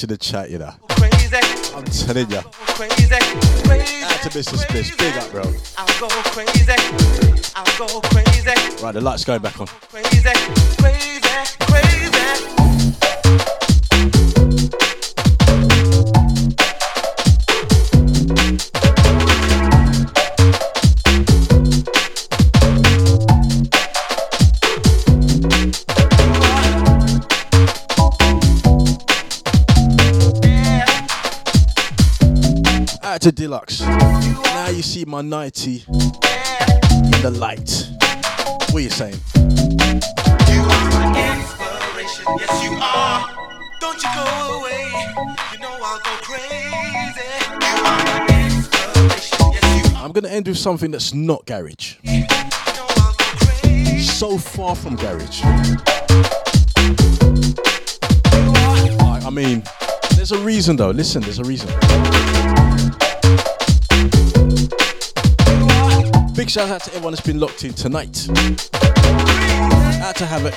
Much in the chat, you know. I'm telling ya. Crazy, crazy. Out to Mr. Splish. Big up, bro. I'll go crazy. I'll go crazy. Right, the light's going back on. Crazy, crazy, crazy. Out to Deluxe. Now you see my 90 in the light. What are you saying? You are my inspiration. Yes, you are. Don't you go away. You know I'll go crazy. You are my inspiration. Yes, you I'm gonna end with something that's not garage. So far from garage. I, I mean, there's a reason though. Listen, there's a reason. Big shout out to everyone that's been locked in tonight. Out to Havoc,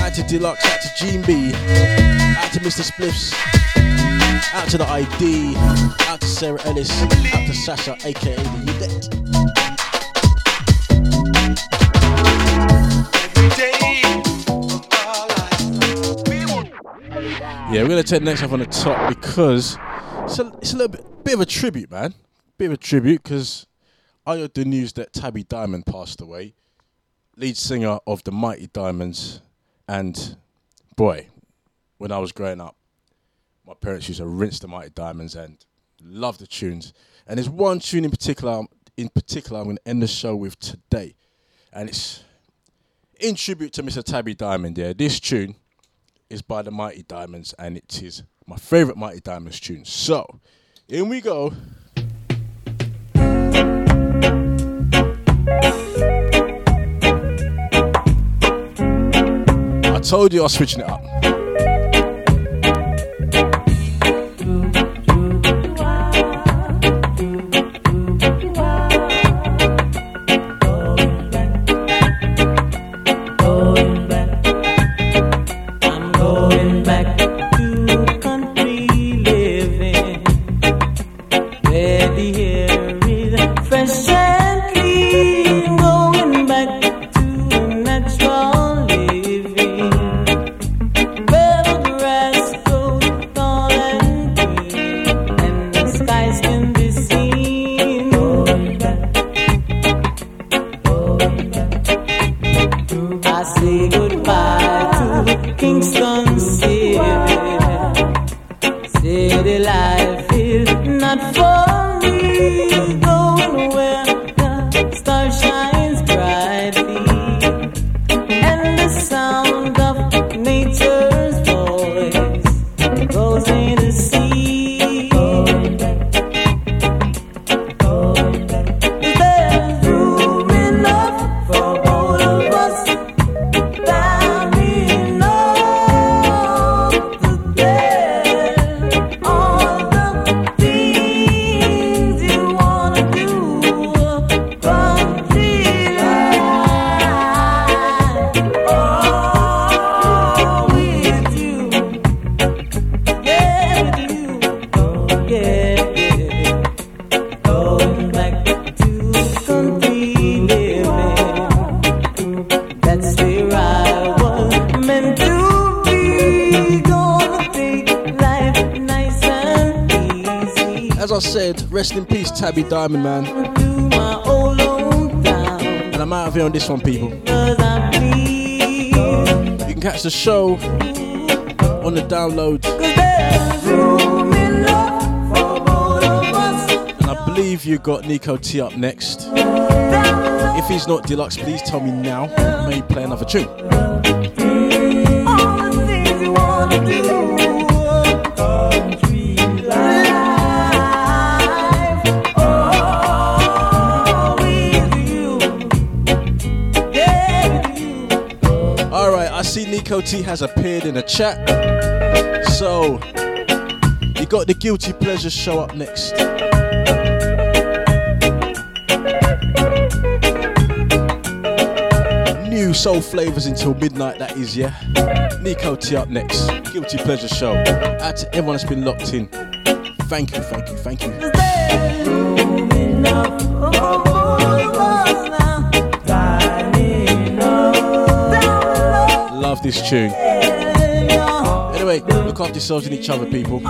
out to Deluxe, out to Gene B, out to Mr. Spliffs, out to the ID, out to Sarah Ellis, out to Sasha, aka the Yvette. Yeah, we're gonna take the next up on the top because it's a, it's a little bit, bit of a tribute, man. Bit of a tribute because I heard the news that Tabby Diamond passed away, lead singer of the Mighty Diamonds, and boy, when I was growing up, my parents used to rinse the Mighty Diamonds and love the tunes. And there's one tune in particular, in particular, I'm going to end the show with today, and it's in tribute to Mr. Tabby Diamond. Yeah, this tune is by the Mighty Diamonds, and it is my favorite Mighty Diamonds tune. So, in we go. I told you I was switching it up. Diamond, man. To my old hometown. And I'm out of here on this one, people. Cause I bleed. You can catch the show on the download. There's room enough for both of us. And I believe you got Nico T up next. If he's not deluxe, please tell me now. May play another tune. I see Nico T has appeared in the chat. So, you got the Guilty Pleasure show up next. New soul flavors until midnight, that is, yeah. Nico T up next. Guilty Pleasure show. Out to everyone that's been locked in. Thank you, thank you, thank you. This tune. Anyway, look after yourselves and each other, people.